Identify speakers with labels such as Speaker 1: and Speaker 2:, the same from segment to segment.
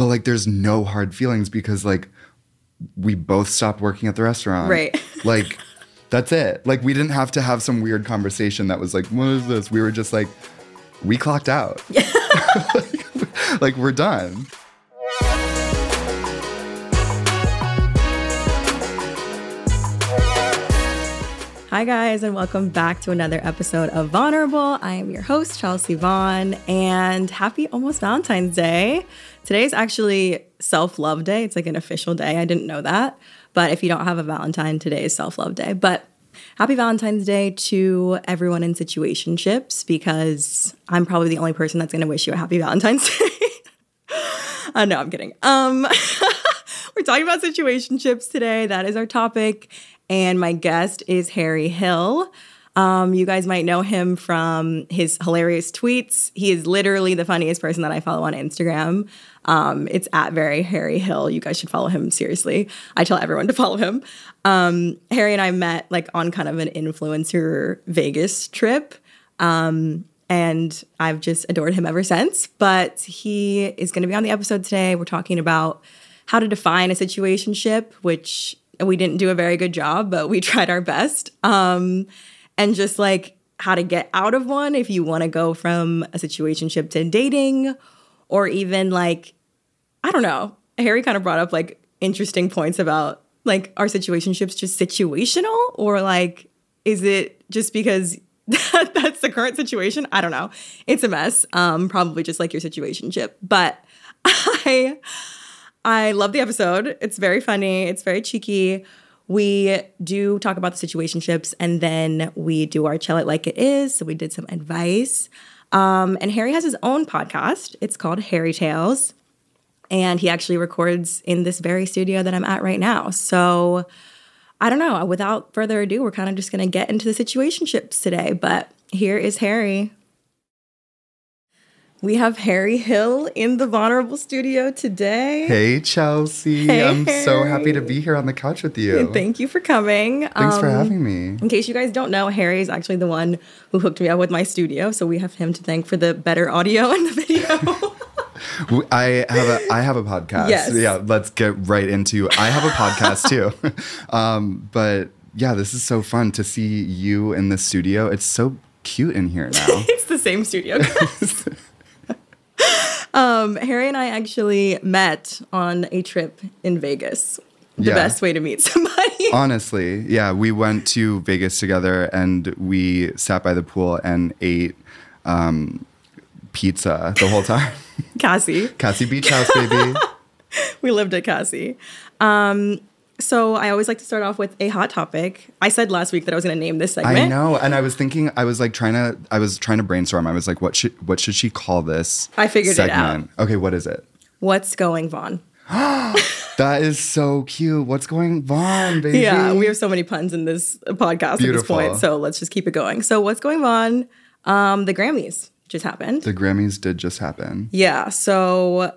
Speaker 1: but like there's no hard feelings because like we both stopped working at the restaurant.
Speaker 2: Right.
Speaker 1: Like that's it. Like we didn't have to have some weird conversation that was like, what is this? We were just like, we clocked out. like, like we're done.
Speaker 2: Hi, guys, and welcome back to another episode of Vulnerable. I am your host, Chelsea Vaughn, and happy almost Valentine's Day. Today is actually Self Love Day. It's like an official day. I didn't know that. But if you don't have a Valentine, today is Self Love Day. But happy Valentine's Day to everyone in situationships because I'm probably the only person that's going to wish you a happy Valentine's Day. uh, no, I'm kidding. Um, we're talking about situationships today. That is our topic and my guest is Harry Hill. Um, you guys might know him from his hilarious tweets. He is literally the funniest person that I follow on Instagram. Um, it's at very Harry Hill. You guys should follow him seriously. I tell everyone to follow him. Um, Harry and I met like on kind of an influencer Vegas trip. Um, and I've just adored him ever since. But he is going to be on the episode today. We're talking about how to define a situationship, which we didn't do a very good job, but we tried our best. Um, and just like how to get out of one if you want to go from a situationship to dating, or even like, I don't know. Harry kind of brought up like interesting points about like are situationships just situational or like is it just because that, that's the current situation? I don't know. It's a mess. Um, probably just like your situationship, but I I love the episode. It's very funny, it's very cheeky. We do talk about the situationships and then we do our chill it like it is. So we did some advice. Um, and Harry has his own podcast. It's called Harry Tales. And he actually records in this very studio that I'm at right now. So I don't know. Without further ado, we're kind of just going to get into the situationships today. But here is Harry. We have Harry Hill in the Vulnerable Studio today.
Speaker 1: Hey, Chelsea.
Speaker 2: Hey,
Speaker 1: I'm so happy to be here on the couch with you.
Speaker 2: Thank you for coming.
Speaker 1: Thanks for
Speaker 2: Um,
Speaker 1: having me.
Speaker 2: In case you guys don't know, Harry is actually the one who hooked me up with my studio, so we have him to thank for the better audio and the video.
Speaker 1: I have a I have a podcast.
Speaker 2: Yes.
Speaker 1: Yeah, let's get right into. I have a podcast too. um, but yeah, this is so fun to see you in the studio. It's so cute in here now.
Speaker 2: it's the same studio. um, Harry and I actually met on a trip in Vegas. The
Speaker 1: Yeah.
Speaker 2: best way to meet somebody.
Speaker 1: Honestly, yeah, we went to Vegas together and we sat by the pool and ate um, pizza the whole time.
Speaker 2: Cassie.
Speaker 1: Cassie Beach House, baby.
Speaker 2: we lived at Cassie. Um, so I always like to start off with a hot topic. I said last week that I was going to name this segment.
Speaker 1: I know, and I was thinking, I was like trying to, I was trying to brainstorm. I was like, what should, what should she call this?
Speaker 2: I figured it out.
Speaker 1: Okay, what is it?
Speaker 2: What's going, Vaughn?
Speaker 1: That is so cute. What's going on, baby?
Speaker 2: Yeah, we have so many puns in this podcast at this point. So let's just keep it going. So what's going on? Um, the Grammys just happened.
Speaker 1: the Grammys did just happen.
Speaker 2: yeah. So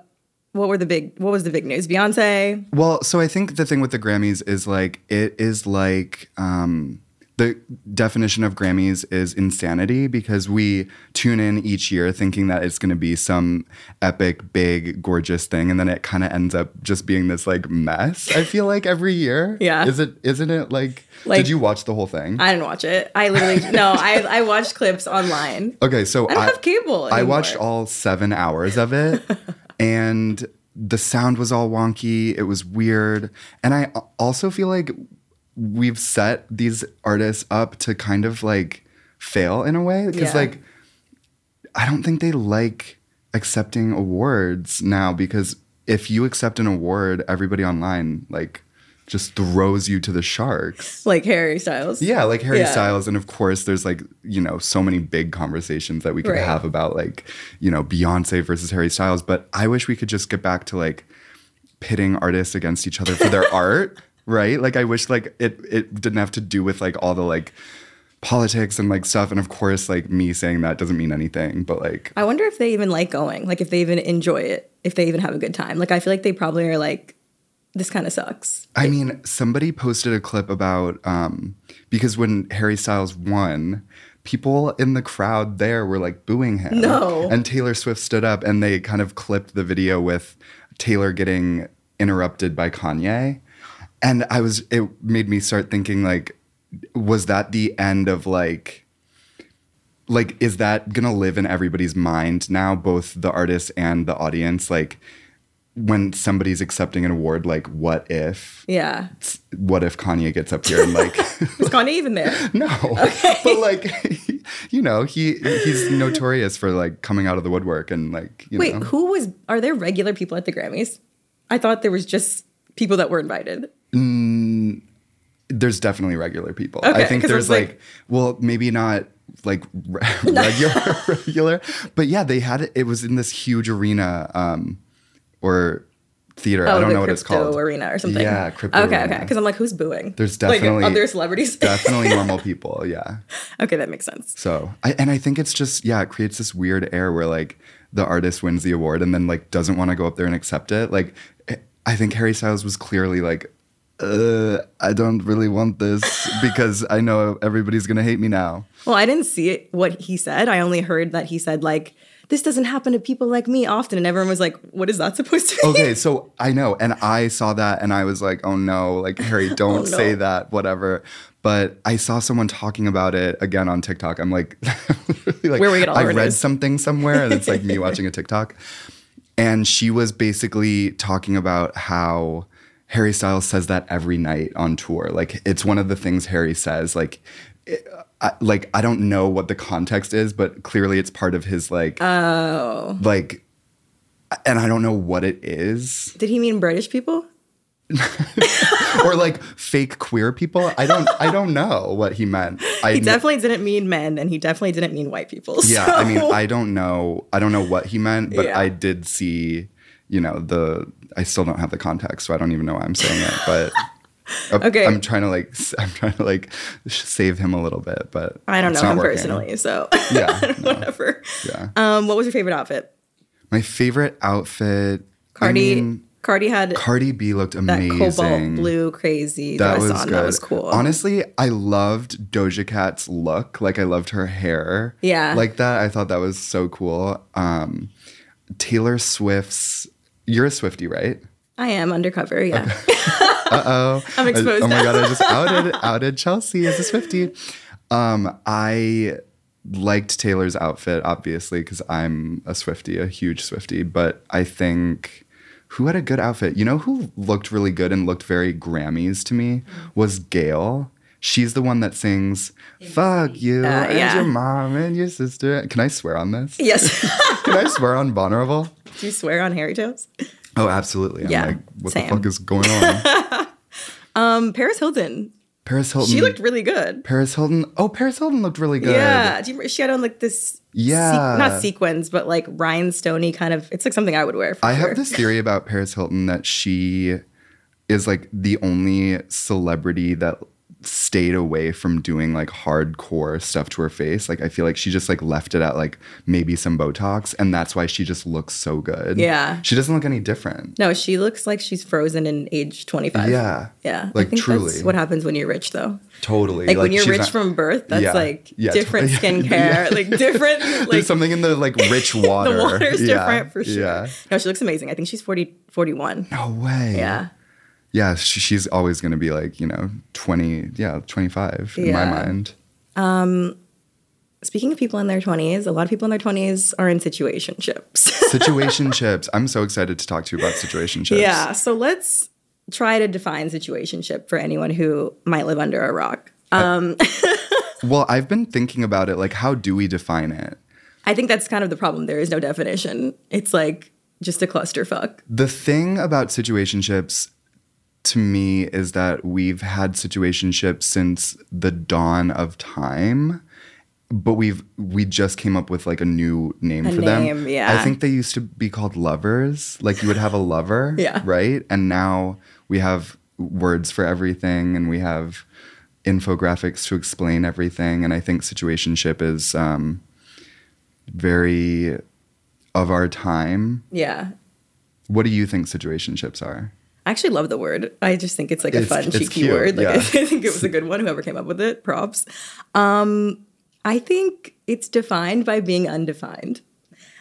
Speaker 2: what were the big? What was the big news? Beyonce.
Speaker 1: Well, so I think the thing with the Grammys is like it is like um the definition of Grammys is insanity because we tune in each year thinking that it's going to be some epic, big, gorgeous thing, and then it kind of ends up just being this like mess. I feel like every year.
Speaker 2: Yeah.
Speaker 1: Is it? Isn't it like?
Speaker 2: Like-
Speaker 1: did you watch the whole thing?
Speaker 2: I didn't watch it. I literally no. I I watched clips online.
Speaker 1: okay, so
Speaker 2: I don't have cable.
Speaker 1: I watched all seven hours of it, and the sound was all wonky. It was weird, and I also feel like we've set these artists up to kind of like fail in a way because
Speaker 2: Yeah.
Speaker 1: like I don't think they like accepting awards now because if you accept an award, everybody online like just throws you to the sharks.
Speaker 2: like Harry Styles.
Speaker 1: Yeah, like Harry
Speaker 2: Yeah.
Speaker 1: Styles. And of course, there's like, you know, so many big conversations that we could
Speaker 2: Right.
Speaker 1: have about like, you know, Beyonce versus Harry Styles. But I wish we could just get back to like pitting artists against each other for their art, right? Like, I wish like it, it didn't have to do with like all the like politics and like stuff. And of course, like me saying that doesn't mean anything, but like,
Speaker 2: I wonder if they even like going. Like if they even enjoy it. If they even have a good time. Like I feel like they probably are like, this kind of sucks.
Speaker 1: I mean, somebody posted a clip about um, because when Harry Styles won, people in the crowd there were like booing him.
Speaker 2: No.
Speaker 1: And Taylor Swift stood up and they kind of clipped the video with Taylor getting interrupted by Kanye. And I was, it made me start thinking, like, was that the end of like, like, is that gonna live in everybody's mind now, both the artist and the audience? Like, when somebody's accepting an award, like, what if,
Speaker 2: Yeah.
Speaker 1: what if Kanye gets up here and like,
Speaker 2: Is Kanye even there?
Speaker 1: no, but like, you know, he he's notorious for like coming out of the woodwork and like, you
Speaker 2: Wait,
Speaker 1: know,
Speaker 2: who was? Are there regular people at the Grammys? I thought there was just people that were invited.
Speaker 1: there's definitely regular people.
Speaker 2: Okay,
Speaker 1: I think there's
Speaker 2: was like-
Speaker 1: like, well, maybe not like re- regular, regular, but yeah, they had it. It was in this huge arena um, or theater. I
Speaker 2: Oh,
Speaker 1: don't
Speaker 2: the
Speaker 1: know what it's
Speaker 2: crypto
Speaker 1: called.
Speaker 2: arena or something.
Speaker 1: Yeah, crypto
Speaker 2: Okay,
Speaker 1: arena.
Speaker 2: okay. Because I'm like, who's booing?
Speaker 1: There's
Speaker 2: like
Speaker 1: definitely-
Speaker 2: other celebrities.
Speaker 1: Definitely normal people. Yeah.
Speaker 2: okay, that makes sense.
Speaker 1: So, I, and I think it's just, yeah, it creates this weird air where like the artist wins the award and then like doesn't want to go up there and accept it. Like, I think Harry Styles was clearly like, uh, I don't really want this because I know everybody's going to hate me now.
Speaker 2: Well, I didn't see it, what he said. I only heard that he said like, "This doesn't happen to people like me often," and everyone was like, "What is that supposed to be?"
Speaker 1: Okay, so I know, and I saw that, and I was like, "Oh no!" Like Harry, oh, don't
Speaker 2: Oh, no.
Speaker 1: say that, whatever. But I saw someone talking about it again on TikTok. I'm like, like
Speaker 2: Where we get all
Speaker 1: I read something somewhere, and it's like me watching a TikTok, and she was basically talking about how Harry Styles says that every night on tour. Like it's one of the things Harry says. Like. it- I, like I don't know what the context is, but clearly it's part of his like,
Speaker 2: Oh,
Speaker 1: like, and I don't know what it is.
Speaker 2: did he mean British people?
Speaker 1: or like fake queer people. I don't I don't know what he meant. I
Speaker 2: He definitely didn't mean men, and he definitely didn't mean white people.
Speaker 1: yeah, I mean I don't know I don't know what he meant, but
Speaker 2: Yeah.
Speaker 1: I did see, you know, the I still don't have the context, so I don't even know why I'm saying it, but
Speaker 2: Okay.
Speaker 1: I'm trying to like I'm trying to like save him a little bit, but
Speaker 2: I don't know him
Speaker 1: working.
Speaker 2: personally, so
Speaker 1: Yeah, no.
Speaker 2: whatever.
Speaker 1: Yeah.
Speaker 2: Um, what was your favorite outfit?
Speaker 1: My favorite outfit
Speaker 2: Cardi.
Speaker 1: I mean,
Speaker 2: Cardi had
Speaker 1: Cardi B looked
Speaker 2: that
Speaker 1: amazing.
Speaker 2: cobalt blue crazy
Speaker 1: That
Speaker 2: dress
Speaker 1: was
Speaker 2: on.
Speaker 1: good.
Speaker 2: That was cool.
Speaker 1: Honestly, I loved Doja Cat's look. Like I loved her hair.
Speaker 2: Yeah.
Speaker 1: Like that. I thought that was so cool. Um Taylor Swift's you're a Swifty, right?
Speaker 2: I am undercover. Yeah.
Speaker 1: Uh-oh.
Speaker 2: I'm exposed
Speaker 1: oh my god, I just outed outed Chelsea as a Swifty. Um, I liked Taylor's outfit, obviously, because I'm a Swifty, a huge Swifty, but I think who had a good outfit? You know who looked really good and looked very Grammys to me was Gayle. She's the one that sings "Fuck you
Speaker 2: Uh,
Speaker 1: and
Speaker 2: yeah.
Speaker 1: your mom and your sister." Can I swear on this?
Speaker 2: yes.
Speaker 1: Can I swear on Vulnerable?
Speaker 2: Do you swear on Harry Tales?
Speaker 1: Oh, absolutely. I'm
Speaker 2: Yeah,
Speaker 1: like, what
Speaker 2: same.
Speaker 1: the fuck is going on?
Speaker 2: Um, Paris Hilton.
Speaker 1: Paris Hilton.
Speaker 2: She looked really good.
Speaker 1: Paris Hilton. Oh, Paris Hilton looked really good.
Speaker 2: Yeah. Do you, she had on like this.
Speaker 1: Yeah.
Speaker 2: not sequins, but like rhinestone kind of. It's like something I would wear. For
Speaker 1: I
Speaker 2: sure.
Speaker 1: have this theory about Paris Hilton that she is like the only celebrity that stayed away from doing like hardcore stuff to her face. Like I feel like she just like left it at like maybe some Botox and that's why she just looks so good.
Speaker 2: Yeah.
Speaker 1: She doesn't look any different.
Speaker 2: No, she looks like she's frozen in age 25.
Speaker 1: Yeah.
Speaker 2: Yeah.
Speaker 1: Like,
Speaker 2: I think
Speaker 1: truly.
Speaker 2: that's what happens when you're rich though.
Speaker 1: Totally.
Speaker 2: Like, when you're rich
Speaker 1: not-
Speaker 2: from birth, that's
Speaker 1: Yeah.
Speaker 2: like
Speaker 1: Yeah,
Speaker 2: different skincare, like different like
Speaker 1: There's something in the like rich water.
Speaker 2: the water's different for sure.
Speaker 1: Yeah.
Speaker 2: No, she looks amazing. I think she's 40 41.
Speaker 1: No way.
Speaker 2: Yeah.
Speaker 1: Yeah, she, she's always going to be like, you know, 20, yeah, 25 in my mind.
Speaker 2: Um, Speaking of people in their 20s, a lot of people in their 20s are in situationships.
Speaker 1: Situationships. I'm so excited to talk to you about situationships.
Speaker 2: yeah. So let's try to define situationship for anyone who might live under a rock. Um,
Speaker 1: Well, I've been thinking about it. Like, how do we define it?
Speaker 2: I think that's kind of the problem. There is no definition. It's like just a clusterfuck.
Speaker 1: The thing about situationships to me is that we've had situationships since the dawn of time. But we've we just came up with like a new name
Speaker 2: A
Speaker 1: for
Speaker 2: name,
Speaker 1: them.
Speaker 2: yeah.
Speaker 1: I think they used to be called lovers. Like you would have a lover,
Speaker 2: Yeah.
Speaker 1: right? And now we have words for everything, and we have infographics to explain everything. And I think situationship is um, very of our time.
Speaker 2: Yeah.
Speaker 1: What do you think situationships are?
Speaker 2: I actually love the word. I just think it's like a
Speaker 1: It's-
Speaker 2: fun, cheeky
Speaker 1: cute,
Speaker 2: word. Like
Speaker 1: yeah.
Speaker 2: I think it was a good one. Whoever came up with it, props. Um, I think it's defined by being undefined.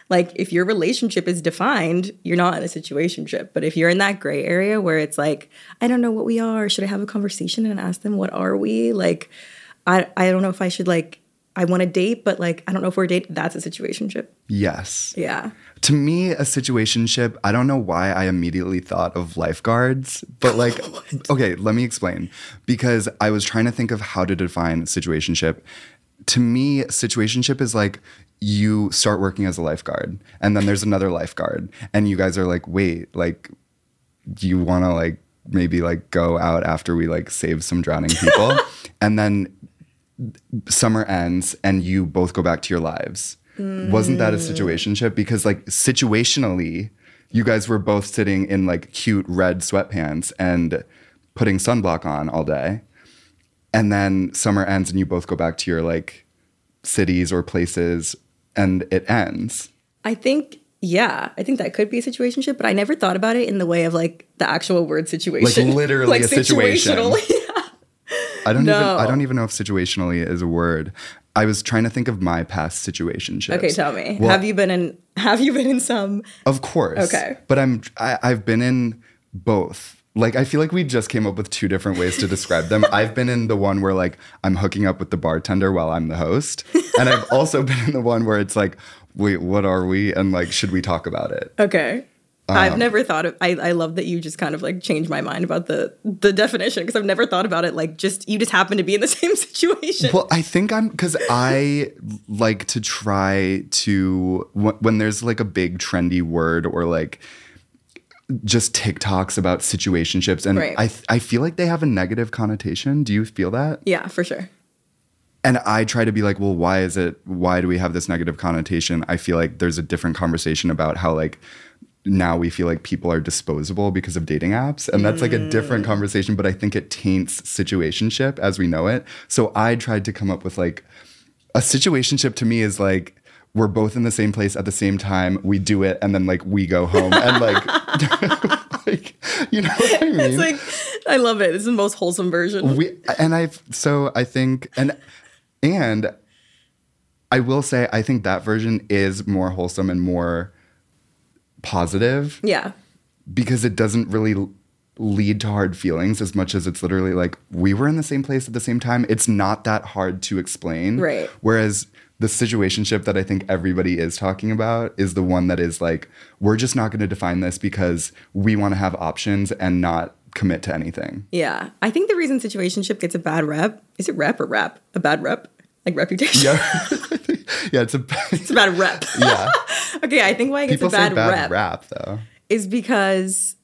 Speaker 2: like if your relationship is defined, you're not in a situationship. But if you're in that gray area where it's like, I don't know what we are, should I have a conversation and ask them what are we? Like, I I don't know if I should like I want to date, but like I don't know if we're dating. That's a situationship.
Speaker 1: Yes.
Speaker 2: Yeah.
Speaker 1: To me, a situationship, I don't know why I immediately thought of lifeguards, but like, okay, let me explain. Because I was trying to think of how to define situationship. To me, situationship is like you start working as a lifeguard, and then there's another lifeguard, and you guys are like, wait, like, do you want to like maybe like go out after we like save some drowning people? and then summer ends and you both go back to your lives. Mm. Wasn't that a situationship? Because like situationally, you guys were both sitting in like cute red sweatpants and putting sunblock on all day. And then summer ends and you both go back to your like cities or places and it ends.
Speaker 2: I think yeah, I think that could be a situationship, but I never thought about it in the way of like the actual word situation.
Speaker 1: Like literally like a situation. I don't no. even I don't even know if situationally is a word. I was trying to think of my past situationships.
Speaker 2: Okay, tell me. Well, have you been in have you been in some
Speaker 1: Of course.
Speaker 2: Okay.
Speaker 1: But I'm I, I've been in both. Like I feel like we just came up with two different ways to describe them. I've been in the one where like I'm hooking up with the bartender while I'm the host. And I've also been in the one where it's like, wait, what are we? And like, should we talk about it?
Speaker 2: Okay. Um, I've never thought of. I, I love that you just kind of like changed my mind about the the definition because I've never thought about it like just you just happen to be in the same situation.
Speaker 1: Well, I think I'm because I like to try to when there's like a big trendy word or like just TikToks about situationships, and right. I I feel like they have a negative connotation. Do you feel that?
Speaker 2: Yeah, for sure.
Speaker 1: And I try to be like, well, why is it? Why do we have this negative connotation? I feel like there's a different conversation about how like now we feel like people are disposable because of dating apps and that's like a different mm. conversation but i think it taints situationship as we know it. So i tried to come up with like a situationship to me is like we're both in the same place at the same time we do it and then like we go home and like like you know what i mean? it's
Speaker 2: like i love it. It's the most wholesome version.
Speaker 1: We and i've so i think and and i will say i think that version is more wholesome and more positive.
Speaker 2: Yeah.
Speaker 1: Because it doesn't really lead to hard feelings as much as it's literally like we were in the same place at the same time. It's not that hard to explain.
Speaker 2: Right.
Speaker 1: Whereas the situationship that I think everybody is talking about is the one that is like, we're just not going to define this because we want to have options and not commit to anything.
Speaker 2: Yeah. I think the reason situationship gets a bad rep is it rep or rap? A bad rep? Like reputation?
Speaker 1: Yeah. yeah, it's a
Speaker 2: it's a bad rep.
Speaker 1: Yeah.
Speaker 2: okay, I think why it gets People a bad,
Speaker 1: bad
Speaker 2: rep,
Speaker 1: rap though
Speaker 2: is because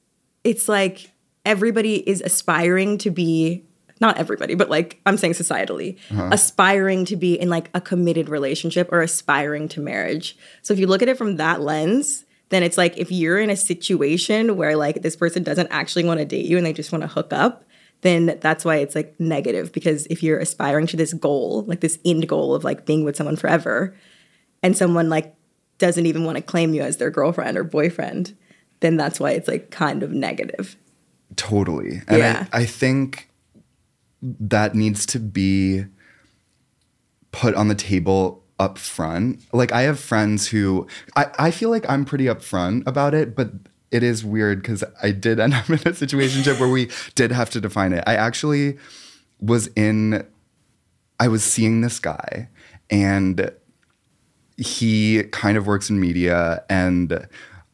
Speaker 2: it's like everybody is aspiring to be not everybody, but like I'm saying societally, uh-huh. aspiring to be in like a committed relationship or aspiring to marriage. So if you look at it from that lens, then it's like if you're in a situation where like this person doesn't actually want to date you and they just want to hook up, then that's why it's like negative because if you're aspiring to this goal, like this end goal of like being with someone forever, and someone like doesn't even want to claim you as their girlfriend or boyfriend, then that's why it's like kind of negative.
Speaker 1: Totally. And yeah. I, I think that needs to be put on the table up front. Like I have friends who I, I feel like I'm pretty upfront about it, but it is weird because I did end up in a situation where we did have to define it. I actually was in, I was seeing this guy and he kind of works in media and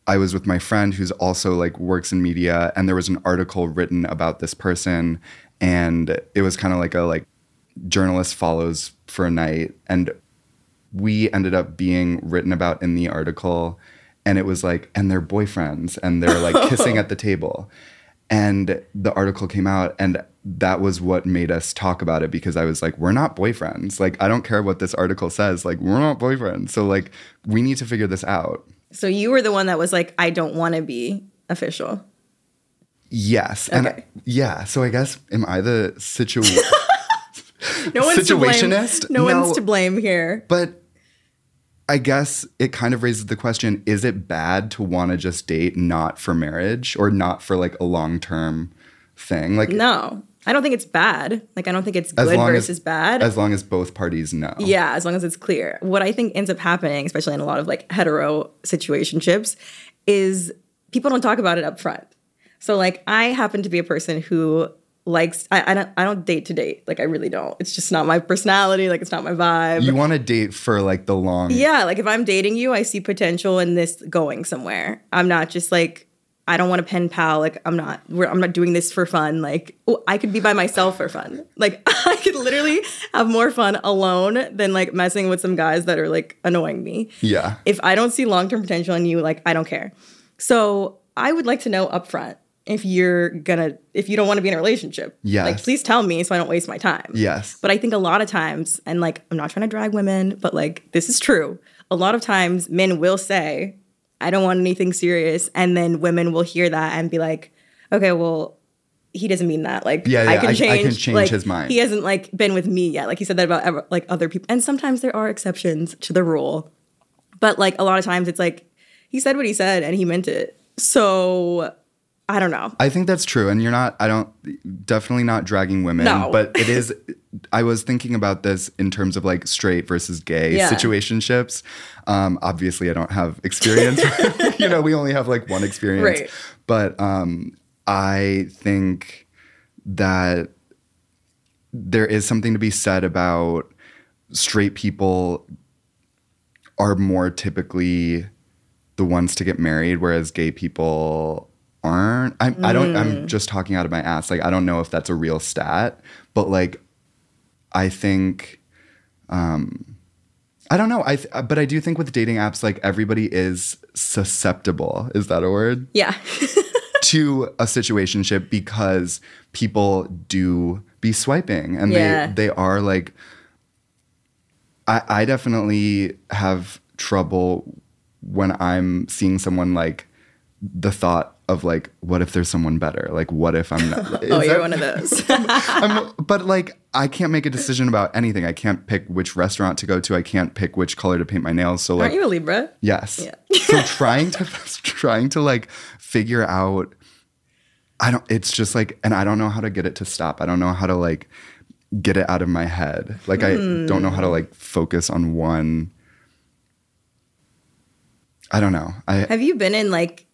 Speaker 1: I was with my friend who's also like works in media and there was an article written about this person and it was kind of like a like journalist follows for a night and we ended up being written about in the article and it was like and they're boyfriends and they're like kissing at the table. And the article came out and that was what made us talk about it because i was like we're not boyfriends. Like i don't care what this article says. Like we're not boyfriends. So like we need to figure this out.
Speaker 2: So you were the one that was like i don't want to be official.
Speaker 1: Yes. Okay. and yeah so i guess am i the situation
Speaker 2: no one's situationist to blame. No, no one's to blame here.
Speaker 1: But I guess it kind of raises the question is it bad to want to just date not for marriage or not for like a long term thing? Like,
Speaker 2: no. I don't think it's bad. Like I don't think it's good
Speaker 1: long as-
Speaker 2: versus bad.
Speaker 1: As long as both parties know.
Speaker 2: Yeah, as long as it's clear. What I think ends up happening, especially in a lot of like hetero situationships, is people don't talk about it up front. So like I happen to be a person who likes I, I don't I don't date to date. Like I really don't. It's just not my personality, like it's not my vibe.
Speaker 1: You want to date for like the long.
Speaker 2: yeah, like if I'm dating you, I see potential in this going somewhere. I'm not just like I don't want a pen pal. Like I'm not. We're, I'm not doing this for fun. Like oh, I could be by myself for fun. Like I could literally have more fun alone than like messing with some guys that are like annoying me.
Speaker 1: Yeah.
Speaker 2: If I don't see long term potential in you, like I don't care. So I would like to know upfront if you're gonna if you don't want to be in a relationship.
Speaker 1: yeah
Speaker 2: Like please tell me so I don't waste my time.
Speaker 1: Yes.
Speaker 2: But I think a lot of times, and like, I'm not trying to drag women, but like, this is true. A lot of times, men will say, I don't want anything serious. And then women will hear that and be like, okay, well, he doesn't mean that. Like,
Speaker 1: Yeah,
Speaker 2: I
Speaker 1: yeah,
Speaker 2: can
Speaker 1: I- I
Speaker 2: change.
Speaker 1: can change
Speaker 2: like,
Speaker 1: his mind.
Speaker 2: He hasn't like been with me yet. Like he said that about ever, like other people. And sometimes there are exceptions to the rule, but like a lot of times it's like he said what he said and he meant it. So I don't know.
Speaker 1: I think that's true. And you're not, I don't, definitely not dragging women.
Speaker 2: No.
Speaker 1: But it is, I was thinking about this in terms of like straight versus gay
Speaker 2: Yeah.
Speaker 1: situationships. Um, obviously, I don't have experience. you know, we only have like one experience.
Speaker 2: Right.
Speaker 1: But um, I think that there is something to be said about straight people are more typically the ones to get married, whereas gay people aren't. I'm, I don't.
Speaker 2: Mm.
Speaker 1: I'm just talking out of my ass. Like I don't know if that's a real stat, but like I think. Um, I don't know. I th- but I do think with dating apps, like everybody is susceptible. Is that a word?
Speaker 2: Yeah.
Speaker 1: to a situationship because people do be swiping and
Speaker 2: Yeah.
Speaker 1: they they are like I I definitely have trouble when I'm seeing someone like the thought of like what if there's someone better like what if i'm not
Speaker 2: oh, you're
Speaker 1: that-
Speaker 2: one of those.
Speaker 1: I'm, but like i can't make a decision about anything i can't pick which restaurant to go to i can't pick which color to paint my nails so like
Speaker 2: Aren't you a Libra?
Speaker 1: Yes.
Speaker 2: Yeah.
Speaker 1: so trying to trying to like figure out I don't it's just like and I don't know how to get it to stop. I don't know how to like get it out of my head. Like I don't know how to hmm. like focus on one I don't know. I
Speaker 2: Have you been in like?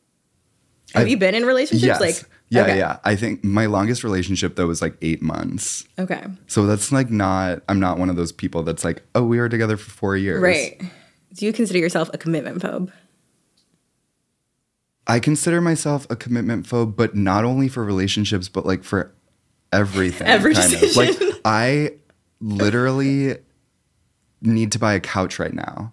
Speaker 2: Have
Speaker 1: I-
Speaker 2: you been in relationships?
Speaker 1: yes.
Speaker 2: Like,
Speaker 1: yeah,
Speaker 2: okay.
Speaker 1: yeah. I think my longest relationship though was like 8 months.
Speaker 2: Okay,
Speaker 1: So that's like not I'm not one of those people that's like, "Oh, we were together for 4 years."
Speaker 2: right. Do you consider yourself a commitment phobe?
Speaker 1: I consider myself a commitment phobe, but not only for relationships, but like for everything.
Speaker 2: Every
Speaker 1: kind of.
Speaker 2: decision.
Speaker 1: Like I literally need to buy a couch right now.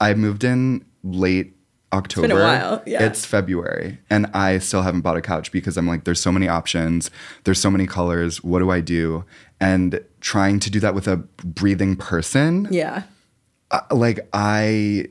Speaker 1: I moved in late October.
Speaker 2: been a while, yeah.
Speaker 1: It's February. And I still haven't bought a couch because I'm like, there's so many options. There's so many colors. What do I do? And trying to do that with a breathing person
Speaker 2: Yeah.
Speaker 1: uh, like I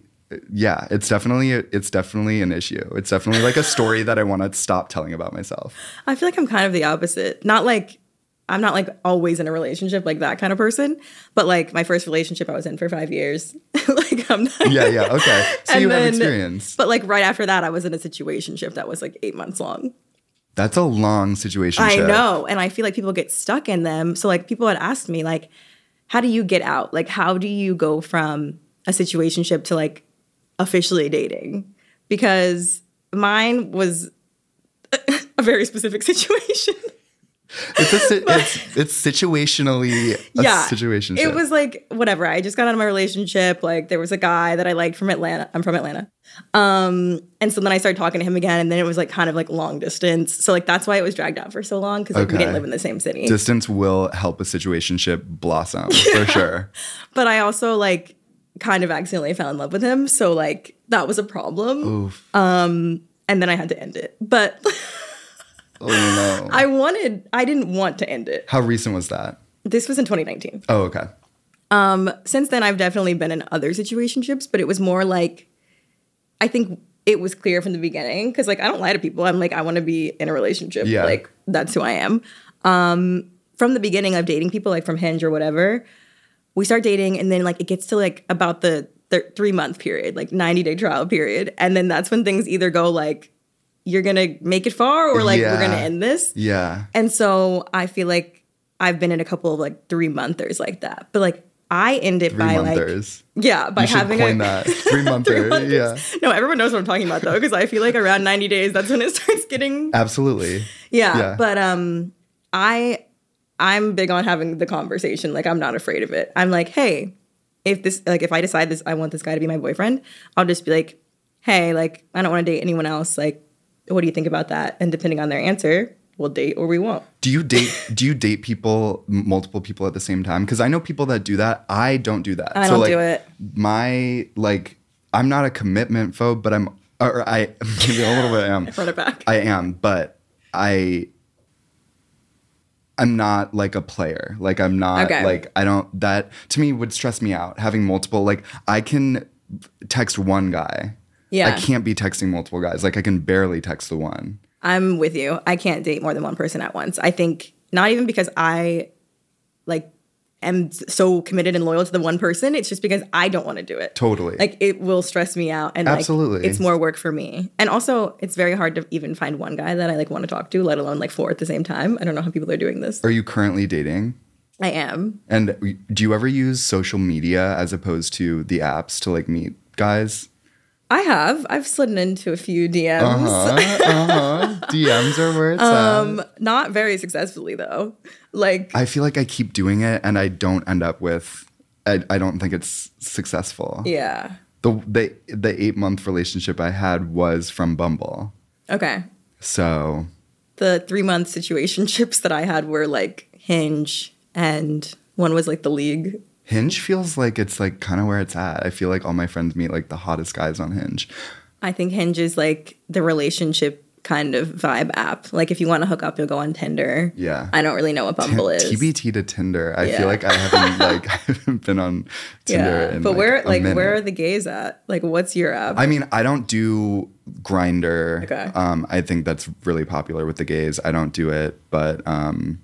Speaker 1: yeah, it's definitely it's definitely an issue. It's definitely like a story that I want to stop telling about myself.
Speaker 2: I feel like I'm kind of the opposite. Not like I'm not like always in a relationship like that kind of person, but like my first relationship I was in for five years. like I'm not.
Speaker 1: Yeah, yeah, okay. So you have
Speaker 2: then-
Speaker 1: experience.
Speaker 2: But like right after that, I was in a situation situationship that was like eight months long.
Speaker 1: That's a long situation.
Speaker 2: I know, and I feel like people get stuck in them. So like people had asked me like, how do you get out? Like how do you go from a situationship to like officially dating? Because mine was a very specific situation.
Speaker 1: It's a it's it's situationally a
Speaker 2: yeah
Speaker 1: situation.
Speaker 2: it was like whatever. I just got out of my relationship like there was a guy that i liked from atlanta i'm from atlanta. Um and so then i started talking to him again and then it was like kind of like long distance. So like that's why it was dragged out for so long because like we didn't live in the same city.
Speaker 1: Distance will help a situationship blossom for sure.
Speaker 2: but i also like kind of accidentally fell in love with him so like that was a problem.
Speaker 1: Oof.
Speaker 2: and then i had to end it. But
Speaker 1: oh no.
Speaker 2: i wanted i didn't want to end it
Speaker 1: How recent was that?
Speaker 2: this was in 2019
Speaker 1: Oh, okay.
Speaker 2: Um, since then I've definitely been in other situationships, but it was more like I think it was clear from the beginning because like I don't lie to people. I'm like I want to be in a relationship.
Speaker 1: Yeah.
Speaker 2: Like that's who I am. Um from the beginning of dating people like from Hinge or whatever, we start dating and then like it gets to like about the thir- 3 month period, like 90 day trial period, and then that's when things either go like you're to make it far or like we're going to end this.
Speaker 1: Yeah.
Speaker 2: And so I feel like I've been in a couple of like three monthers like that. But like I end it
Speaker 1: Three
Speaker 2: by like
Speaker 1: monthers.
Speaker 2: yeah, by having
Speaker 1: coin
Speaker 2: a
Speaker 1: that. Three monthers.
Speaker 2: monthers.
Speaker 1: Yeah.
Speaker 2: No, everyone knows what I'm talking about though, because I feel like around 90 days, that's when it starts getting
Speaker 1: Absolutely.
Speaker 2: yeah,
Speaker 1: Yeah.
Speaker 2: but um I I'm big on having the conversation. Like I'm not afraid of it. I'm like, hey, if this like if I decide this I want this guy to be my boyfriend, I'll just be like, hey, like I don't want to date anyone else. Like, what do you think about that? And depending on their answer, we'll date or we won't.
Speaker 1: Do you date do you date people multiple people at the same time? Because I know people that do that. I don't do that.
Speaker 2: I don't
Speaker 1: like,
Speaker 2: do it.
Speaker 1: My like I'm not a commitment phobe, but I'm or I maybe a little bit I am.
Speaker 2: Run it back.
Speaker 1: I am, but I I'm not like a player. Like I'm not
Speaker 2: Okay.
Speaker 1: like I don't that to me would stress me out having multiple like I can text one guy.
Speaker 2: Yeah.
Speaker 1: I can't be texting multiple guys. Like I can barely text the one.
Speaker 2: I'm with you. I can't date more than one person at once. I think not even because I like am so committed and loyal to the one person. It's just because I don't want to do it.
Speaker 1: Totally.
Speaker 2: Like it will stress me out and like,
Speaker 1: Absolutely.
Speaker 2: it's more work for me. And also it's very hard to even find one guy that I like want to talk to, let alone like four at the same time. I don't know how people are doing this.
Speaker 1: Are you currently dating?
Speaker 2: I am.
Speaker 1: And do you ever use social media as opposed to the apps to like meet guys?
Speaker 2: I have. I've slidden into a few DMs.
Speaker 1: Uh-huh, uh-huh. DMs are where it's
Speaker 2: Um,
Speaker 1: at.
Speaker 2: not very successfully though. Like
Speaker 1: I feel like I keep doing it and I don't end up with. I, I don't think it's successful.
Speaker 2: yeah.
Speaker 1: The the the eight month relationship I had was from Bumble.
Speaker 2: Okay.
Speaker 1: So
Speaker 2: the three month situationships that I had were like Hinge and one was like the league.
Speaker 1: Hinge feels like it's like kind of where it's at. I feel like all my friends meet like the hottest guys on Hinge.
Speaker 2: I think Hinge is like the relationship kind of vibe app. Like if you want to hook up, you'll go on Tinder.
Speaker 1: Yeah.
Speaker 2: I don't really know what Bumble is.
Speaker 1: TBT to Tinder. I
Speaker 2: Yeah.
Speaker 1: feel like I haven't like I haven't been on Tinder.
Speaker 2: yeah.
Speaker 1: in,
Speaker 2: But where
Speaker 1: a
Speaker 2: like
Speaker 1: minute.
Speaker 2: where are the gays at? Like what's your app?
Speaker 1: I mean, I don't do Grindr.
Speaker 2: Okay.
Speaker 1: Um, I think that's really popular with the gays. I don't do it, but um,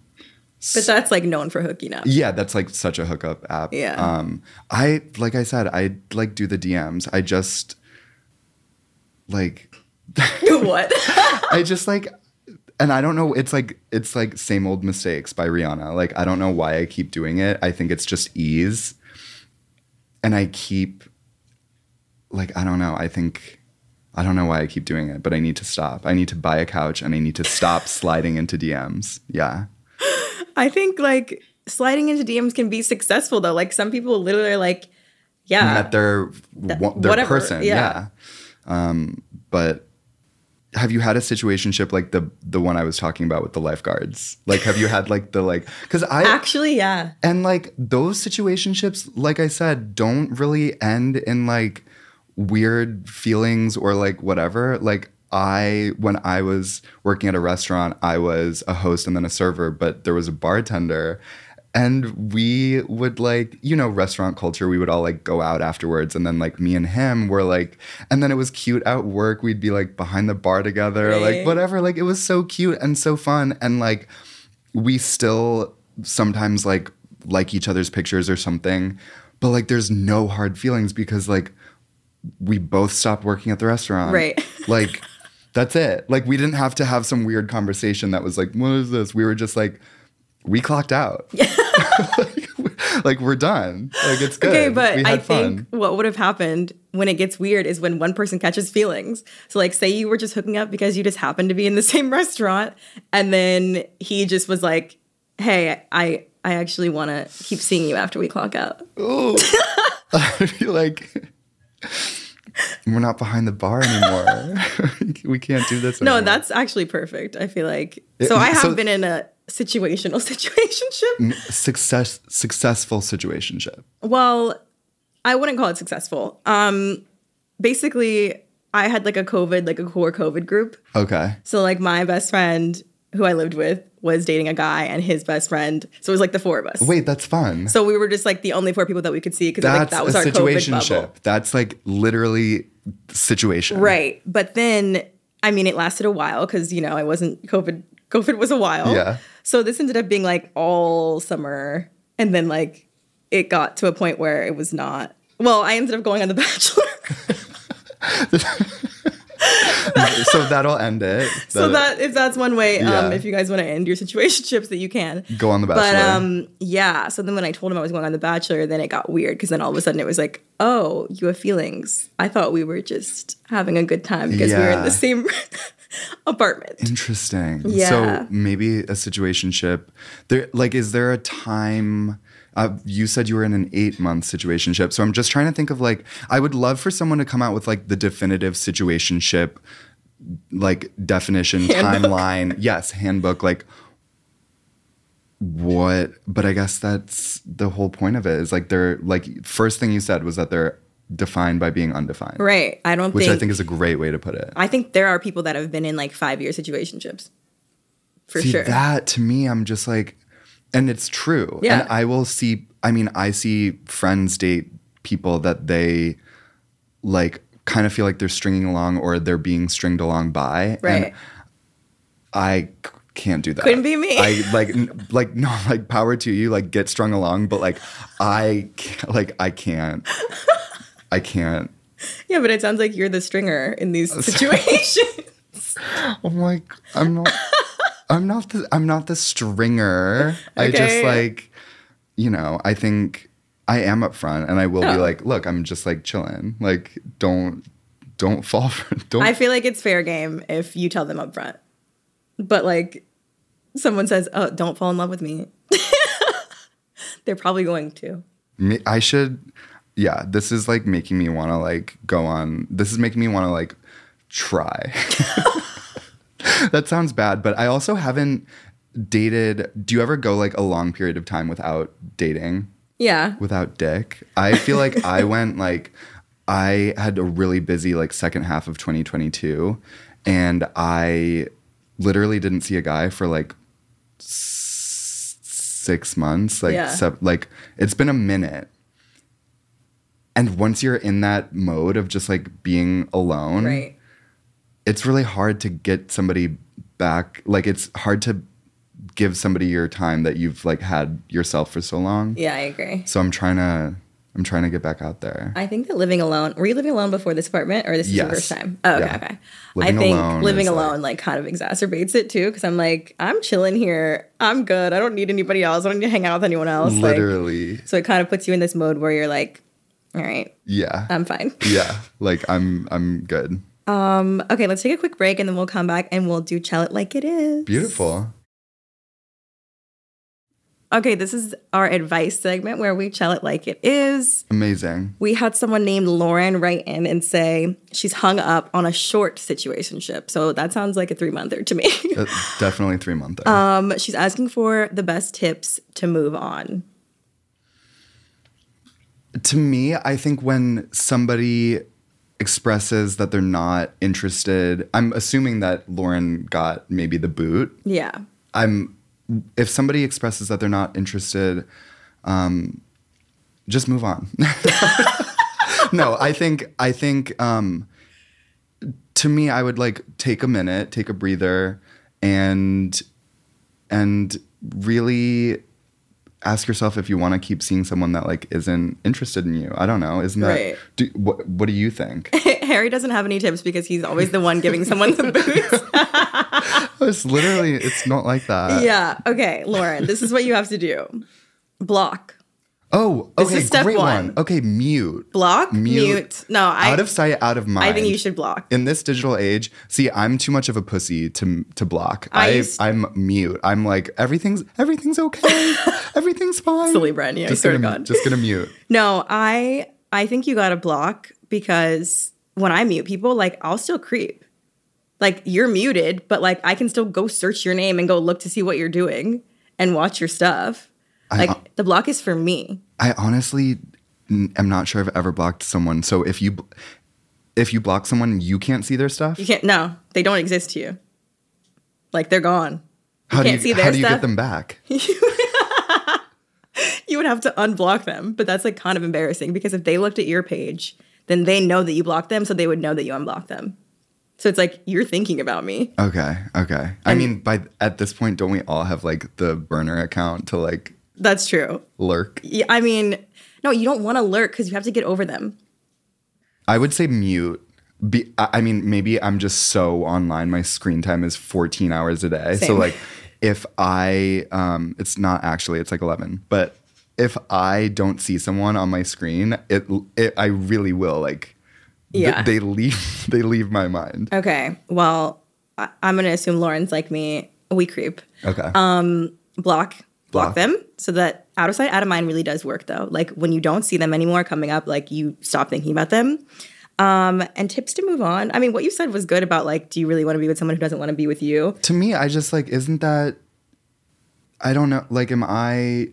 Speaker 2: but that's like known for hooking up.
Speaker 1: yeah, that's like such a hookup app.
Speaker 2: Yeah.
Speaker 1: Um, I like I said, I like do the DMs. I just like
Speaker 2: what?
Speaker 1: I just like and I don't know, it's like it's like same old mistakes by Rihanna. Like I don't know why I keep doing it. I think it's just ease. And I keep like I don't know, I think I don't know why I keep doing it, but I need to stop. I need to buy a couch and I need to stop sliding into DMs. Yeah.
Speaker 2: I think like sliding into DMs can be successful though. Like some people literally are like, yeah.
Speaker 1: Met their one- their
Speaker 2: whatever,
Speaker 1: person.
Speaker 2: yeah.
Speaker 1: Yeah. Um, but have you had a situationship like the the one I was talking about with the lifeguards? Like have you had like the like cuz I
Speaker 2: Actually, yeah.
Speaker 1: And like those situationships, like I said, don't really end in like weird feelings or like whatever. Like I, when I was working at a restaurant, I was a host and then a server, but there was a bartender. And we would like, you know, restaurant culture, we would all like go out afterwards. And then like me and him were like, and then it was cute at work. We'd be like behind the bar together,
Speaker 2: Right.
Speaker 1: like whatever. Like it was so cute and so fun. And like, we still sometimes like like each other's pictures or something but like there's no hard feelings because like we both stopped working at the restaurant
Speaker 2: Right.
Speaker 1: like that's it like we didn't have to have some weird conversation that was like what is this we were just like we clocked out like, like, we're done like it's good
Speaker 2: Okay, but I
Speaker 1: had
Speaker 2: think what would have happened when it gets weird is when one person catches feelings. So, like, say you were just hooking up because you just happened to be in the same restaurant, and then he just was like, "Hey, I I actually want to keep seeing you after we clock out."
Speaker 1: Ooh. I feel like we're not behind the bar anymore we can't do this
Speaker 2: No,
Speaker 1: anymore.
Speaker 2: that's actually perfect. I feel like
Speaker 1: It-
Speaker 2: so. I have
Speaker 1: so-
Speaker 2: been in a situational situationship.
Speaker 1: success successful situationship.
Speaker 2: Well, I wouldn't call it successful. Um, basically, I had like a COVID, like a core COVID group.
Speaker 1: Okay.
Speaker 2: So like my best friend who I lived with was dating a guy and his best friend. So it was like the four of us.
Speaker 1: Wait, that's fun.
Speaker 2: So we were just like the only four people that we could see because like that was
Speaker 1: a
Speaker 2: our COVID bubble.
Speaker 1: That's like literally situation.
Speaker 2: Right. But then I mean it lasted a while because you know I wasn't COVID COVID was a while.
Speaker 1: Yeah.
Speaker 2: So this ended up being like all summer. And then like it got to a point where it was not well, I ended up going on The Bachelor.
Speaker 1: so that'll end it.
Speaker 2: So that if that's one way, um,
Speaker 1: Yeah.
Speaker 2: if you guys want to end your situationships, that you can.
Speaker 1: go on the Bachelor.
Speaker 2: But um, yeah. So then when I told him I was going on The Bachelor, then it got weird because then all of a sudden it was like, oh, you have feelings. I thought we were just having a good time because we were in the same apartment.
Speaker 1: Interesting.
Speaker 2: Yeah.
Speaker 1: So maybe a situationship. There, like, is there a time? Uh, you said you were in an eight month situationship. So I'm just trying to think of like, I would love for someone to come out with like the definitive situationship, like definition,
Speaker 2: Handbook.
Speaker 1: timeline. Yes, handbook. Like, what? But I guess that's the whole point of it is like they're like, first thing you said was that they're defined by being undefined.
Speaker 2: Right. I don't
Speaker 1: Which
Speaker 2: think.
Speaker 1: I think is a great way to put it.
Speaker 2: I think there are people that have been in like five year situationships. For
Speaker 1: see
Speaker 2: sure.
Speaker 1: that to me i'm just like and it's true
Speaker 2: Yeah.
Speaker 1: and i will see i mean i see friends date people that they like kind of feel like they're stringing along or they're being stringed along by
Speaker 2: right.
Speaker 1: and i can't do that
Speaker 2: Couldn't be me.
Speaker 1: i like n- like no like power to you like get strung along but like i can't, like i can't i can't
Speaker 2: yeah, but it sounds like you're the stringer in these situations.
Speaker 1: I'm like, I'm not, I'm not the, I'm not the stringer. Okay. I just like, you know, I think I am upfront, and I will
Speaker 2: Oh.
Speaker 1: be like, look, I'm just like chilling. Like, don't, don't fall for, don't.
Speaker 2: I feel like it's fair game if you tell them up front. But like someone says, "Oh, don't fall in love with me." They're probably going to.
Speaker 1: Me- I should, yeah. This is like making me want to like go on. This is making me want to like try. that sounds bad, but I also haven't dated. Do you ever go like a long period of time without dating?
Speaker 2: Yeah.
Speaker 1: without dick. I feel like I went like I had a really busy like second half of 2022 and I literally didn't see a guy for like s- 6 months like
Speaker 2: Yeah.
Speaker 1: sev- like it's been a minute. And once you're in that mode of just like being alone,
Speaker 2: Right.
Speaker 1: it's really hard to get somebody back. Like it's hard to give somebody your time that you've like had yourself for so long.
Speaker 2: Yeah, I agree.
Speaker 1: So I'm trying to I'm trying to get back out there.
Speaker 2: I think that living alone. Were you living alone before this apartment, or this is your first time? Oh, okay,
Speaker 1: Yeah.
Speaker 2: okay.
Speaker 1: Living
Speaker 2: I think
Speaker 1: alone
Speaker 2: living
Speaker 1: is, like-
Speaker 2: alone like, kind of exacerbates it too, because I'm like, I'm chilling here. I'm good. I don't need anybody else. I don't need to hang out with anyone else. Like,
Speaker 1: Literally.
Speaker 2: so it kind of puts you in this mode where you're like, all right,
Speaker 1: yeah.
Speaker 2: I'm fine.
Speaker 1: yeah. Like I'm I'm good.
Speaker 2: Um, okay, let's take a quick break and then we'll come back and we'll do Tell It Like It Is.
Speaker 1: Beautiful.
Speaker 2: Okay, this is our advice segment where we tell it like it is.
Speaker 1: Amazing.
Speaker 2: We had someone named Lauren write in and say she's hung up on a short situationship. So that sounds like a three monther to me.
Speaker 1: Uh, definitely three month.
Speaker 2: um, she's asking for the best tips to move on.
Speaker 1: to me, I think when somebody expresses that they're not interested, I'm assuming that Lauren got maybe the boot.
Speaker 2: Yeah.
Speaker 1: I'm if somebody expresses that they're not interested, um, just move on. no, I think I think um, to me, I would like take a minute, take a breather, and and really ask yourself if you want to keep seeing someone that like isn't interested in you. I don't know. Isn't that
Speaker 2: Right.
Speaker 1: do, what? What do you think?
Speaker 2: Harry doesn't have any tips because he's always the one giving someone the boots.
Speaker 1: it's literally it's not like that.
Speaker 2: yeah. Okay, Lauren, this is what you have to do block.
Speaker 1: Oh,
Speaker 2: This
Speaker 1: okay,
Speaker 2: is step
Speaker 1: great
Speaker 2: one.
Speaker 1: one. Okay, mute.
Speaker 2: Block, mute.
Speaker 1: Mute.
Speaker 2: No, I,
Speaker 1: out of sight, out of mind.
Speaker 2: I think you should block.
Speaker 1: In this digital age, see, I'm too much of a pussy to to block.
Speaker 2: I
Speaker 1: I, I'm mute. I'm like everything's everything's okay. everything's fine.
Speaker 2: Silly I
Speaker 1: Just gonna,
Speaker 2: God.
Speaker 1: Just gonna mute.
Speaker 2: No, I I think you got to block because when I mute people, like I'll still creep. Like you're muted, but like I can still go search your name and go look to see what you're doing and watch your stuff.
Speaker 1: I-
Speaker 2: Like the block is for me.
Speaker 1: I honestly am not sure I've ever blocked someone. So if you if you block someone, you can't see their stuff.
Speaker 2: You can't. No, they don't exist to you. Like they're gone.
Speaker 1: how do
Speaker 2: can't
Speaker 1: you
Speaker 2: see their
Speaker 1: how do you get them back?
Speaker 2: You would have to unblock them, but that's like kind of embarrassing because if they looked at your page, then they know that you blocked them, so they would know that you unblocked them. So it's like you're thinking about me.
Speaker 1: Okay, okay. I mean, by at this point, don't we all have like the burner account to like
Speaker 2: That's true.
Speaker 1: lurk?
Speaker 2: Yeah, I mean, no, you don't want to lurk because you have to get over them.
Speaker 1: I would say mute. be, I I mean, maybe I'm just so online. My screen time is 14 hours a day.
Speaker 2: Same.
Speaker 1: So like, if I, um, it's not actually, it's like 11. But if I don't see someone on my screen, it, it I really will like. Th-
Speaker 2: Yeah.
Speaker 1: they leave. They leave my mind.
Speaker 2: Okay. Well, I- I'm going to assume Lauren's like me. We creep.
Speaker 1: Okay.
Speaker 2: block block
Speaker 1: Block.
Speaker 2: them so that out of sight out of mind really does work though like when you don't see them anymore coming up like you stop thinking about them um and tips to move on i mean what you said was good about like do you really want to be with someone who doesn't want to be with you
Speaker 1: to me, I just like, isn't that? I don't know. Like, am I?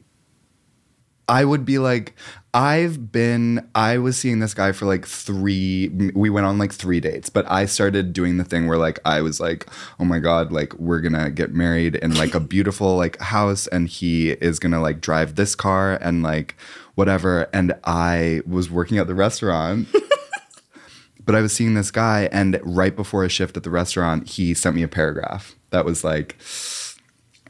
Speaker 1: I would be like, I've been. I was seeing this guy for like three. We went on like three dates, but I started doing the thing where like I was like, oh my god, like we're gonna get married in like a beautiful like house, and he is gonna like drive this car and like whatever. And I was working at the restaurant. But I was seeing this guy, and right before a shift at the restaurant, he sent me a paragraph that was like,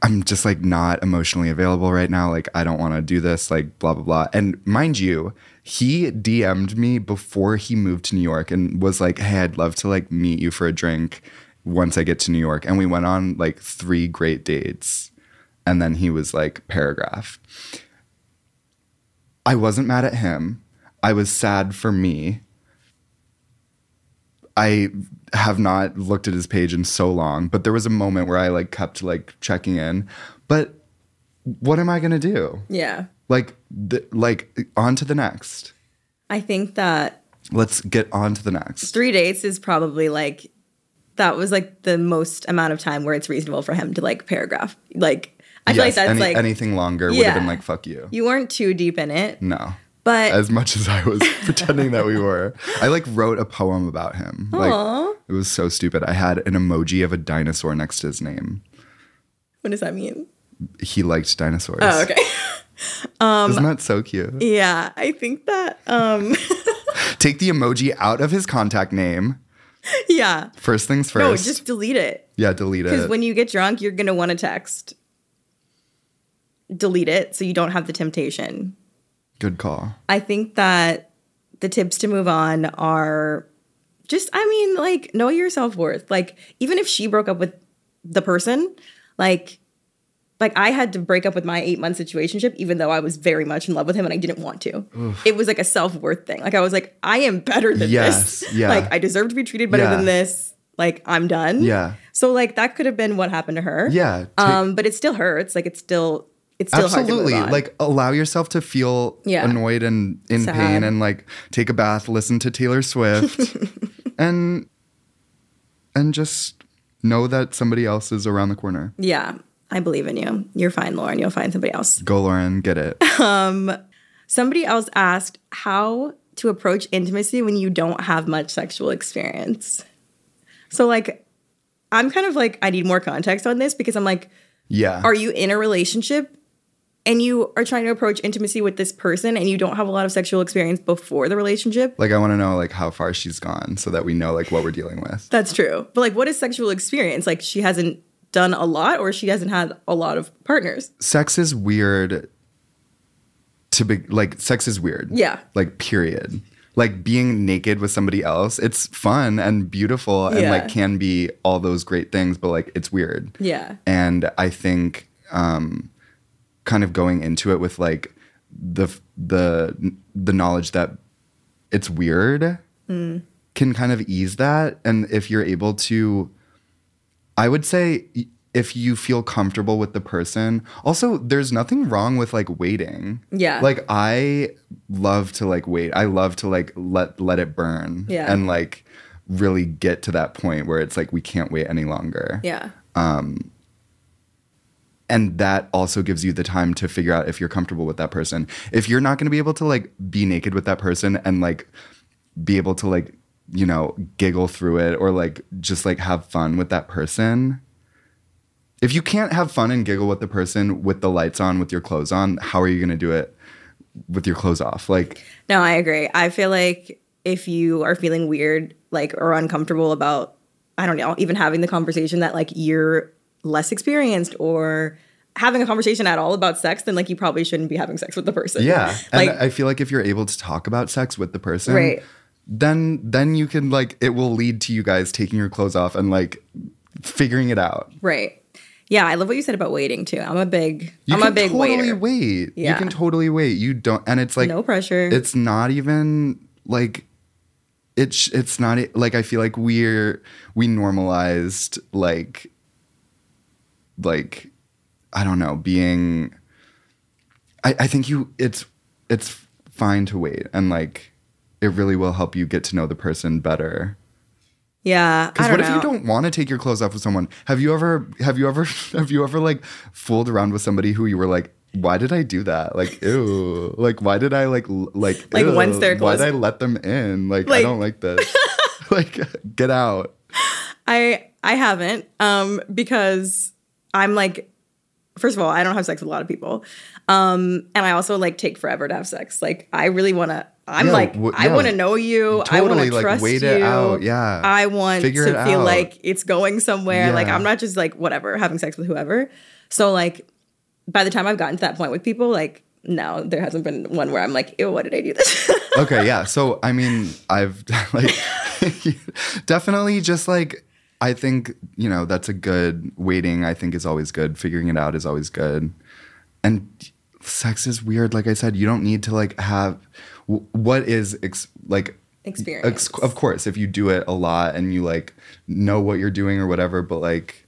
Speaker 1: I'm just like not emotionally available right now. Like, I don't want to do this, like, blah, blah, blah. And mind you, he DM'd me before he moved to New York and was like, Hey, I'd love to like meet you for a drink once I get to New York. And we went on like three great dates. And then he was like, paragraph. I wasn't mad at him. I was sad for me. I have not looked at his page in so long, but there was a moment where I like kept like checking in. But what am I gonna do?
Speaker 2: yeah
Speaker 1: Like, th- like on to the next.
Speaker 2: i think that
Speaker 1: Let's get on to the next.
Speaker 2: three dates is probably like that was like the most amount of time where it's reasonable for him to like paragraph like i feel like
Speaker 1: Yes,
Speaker 2: that's
Speaker 1: any-
Speaker 2: like
Speaker 1: anything longer would have been like fuck you.
Speaker 2: you weren't too deep in it
Speaker 1: No.
Speaker 2: But
Speaker 1: As much as I was pretending that we were, I like wrote a poem about him.
Speaker 2: Aw.
Speaker 1: Like it was so stupid. I had an emoji of a dinosaur next to his name.
Speaker 2: what does that mean
Speaker 1: He liked dinosaurs.
Speaker 2: oh okay
Speaker 1: Isn't that so cute?
Speaker 2: yeah i think that um
Speaker 1: Take the emoji out of his contact name.
Speaker 2: yeah
Speaker 1: First things first.
Speaker 2: no just delete it
Speaker 1: yeah, delete it.
Speaker 2: Because when you get drunk, you're gonna want to text. Delete it so you don't have the temptation.
Speaker 1: Good call.
Speaker 2: I think that the tips to move on are just, I mean, like, know your self worth. Like, even if she broke up with the person, like, like I had to break up with my eight month situationship, even though I was very much in love with him and I didn't want to. It was like a self worth thing. Like I was like, I am better than
Speaker 1: Yes,
Speaker 2: this.
Speaker 1: yeah.
Speaker 2: Like I deserve to be treated better
Speaker 1: Yeah.
Speaker 2: than this. Like I'm done.
Speaker 1: Yeah.
Speaker 2: So like that could have been what happened to her.
Speaker 1: Yeah. take-
Speaker 2: Um, but it still hurts. Like it's still it's still
Speaker 1: absolutely.
Speaker 2: hard to move on.
Speaker 1: Like allow yourself to feel
Speaker 2: Yeah.
Speaker 1: annoyed and in
Speaker 2: Sad.
Speaker 1: pain and like take a bath, listen to Taylor Swift and and just know that somebody else is around the corner.
Speaker 2: yeah, I believe in you. You're fine, Lauren. You'll find somebody else.
Speaker 1: Go Lauren, get it.
Speaker 2: Um, somebody else asked how to approach intimacy when you don't have much sexual experience. So like I'm kind of like I need more context on this because I'm like
Speaker 1: Yeah.
Speaker 2: are you in a relationship and you are trying to approach intimacy with this person and you don't have a lot of sexual experience before the relationship?
Speaker 1: like I want to know like how far she's gone so that we know like what we're dealing with.
Speaker 2: That's true. But like what is sexual experience? Like she hasn't done a lot or she hasn't had a lot of partners.
Speaker 1: Sex is weird to be like sex is weird.
Speaker 2: Yeah.
Speaker 1: Like period. Like being naked with somebody else, it's fun and beautiful and
Speaker 2: Yeah.
Speaker 1: like can be all those great things, but like it's weird.
Speaker 2: Yeah.
Speaker 1: And I think um kind of going into it with like the the the knowledge that it's weird
Speaker 2: Mm.
Speaker 1: can kind of ease that and if you're able to I would say if you feel comfortable with the person. Also, there's nothing wrong with like waiting.
Speaker 2: Yeah.
Speaker 1: Like I love to like wait. I love to like let let it burn.
Speaker 2: Yeah.
Speaker 1: And like really get to that point where it's like we can't wait any longer.
Speaker 2: Yeah.
Speaker 1: And that also gives you the time to figure out if you're comfortable with that person. If you're not going to be able to like be naked with that person and like be able to like, you know, giggle through it or like just like have fun with that person. If you can't have fun and giggle with the person with the lights on, with your clothes on, how are you going to do it with your clothes off? Like,
Speaker 2: No, I agree. I feel like if you are feeling weird, like or uncomfortable about, I don't know, even having the conversation that like you're less experienced or having a conversation at all about sex, then like you probably shouldn't be having sex with the person.
Speaker 1: yeah.
Speaker 2: Like
Speaker 1: and I feel like if you're able to talk about sex with the person,
Speaker 2: Right.
Speaker 1: then then you can like it will lead to you guys taking your clothes off and like figuring it out.
Speaker 2: Right. Yeah, I love what you said about waiting too. I'm a big
Speaker 1: You
Speaker 2: I'm a big
Speaker 1: totally
Speaker 2: waiter.
Speaker 1: wait. You can totally wait. You don't and it's like
Speaker 2: no pressure.
Speaker 1: it's not even like it's it's not like I feel like we're we normalized like like I don't know being I I think you it's it's fine to wait and like it really will help you get to know the person better.
Speaker 2: yeah,
Speaker 1: Because what
Speaker 2: know.
Speaker 1: if you don't want to take your clothes off with someone? Have you ever have you ever have you ever like fooled around with somebody who you were like, why did I do that? Like, ew. Like, why did I like like
Speaker 2: Like,
Speaker 1: ew,
Speaker 2: once they're
Speaker 1: Why
Speaker 2: close-
Speaker 1: did I let them in? Like, I don't like this. like, get out.
Speaker 2: I I haven't um because I'm like first of all, I don't have sex with a lot of people. Um and I also like take forever to have sex. Like I really want to I'm
Speaker 1: Yeah,
Speaker 2: like
Speaker 1: w-
Speaker 2: I
Speaker 1: yeah.
Speaker 2: want to know you. I want to
Speaker 1: like,
Speaker 2: trust
Speaker 1: wait
Speaker 2: you.
Speaker 1: it out, yeah.
Speaker 2: I want
Speaker 1: Figure
Speaker 2: to feel
Speaker 1: out.
Speaker 2: like it's going somewhere. Like I'm not just like whatever having sex with whoever. So like by the time I've gotten to that point with people like no, there hasn't been one where I'm like, ew, why did I do this?
Speaker 1: Okay, yeah. So I mean, I've like definitely just like I think, you know, that's a good waiting, I think is always good. Figuring it out is always good. And sex is weird. Like I said, you don't need to like have w- what is ex- like
Speaker 2: Experience.
Speaker 1: ex- of course, if you do it a lot and you like know what you're doing or whatever, but like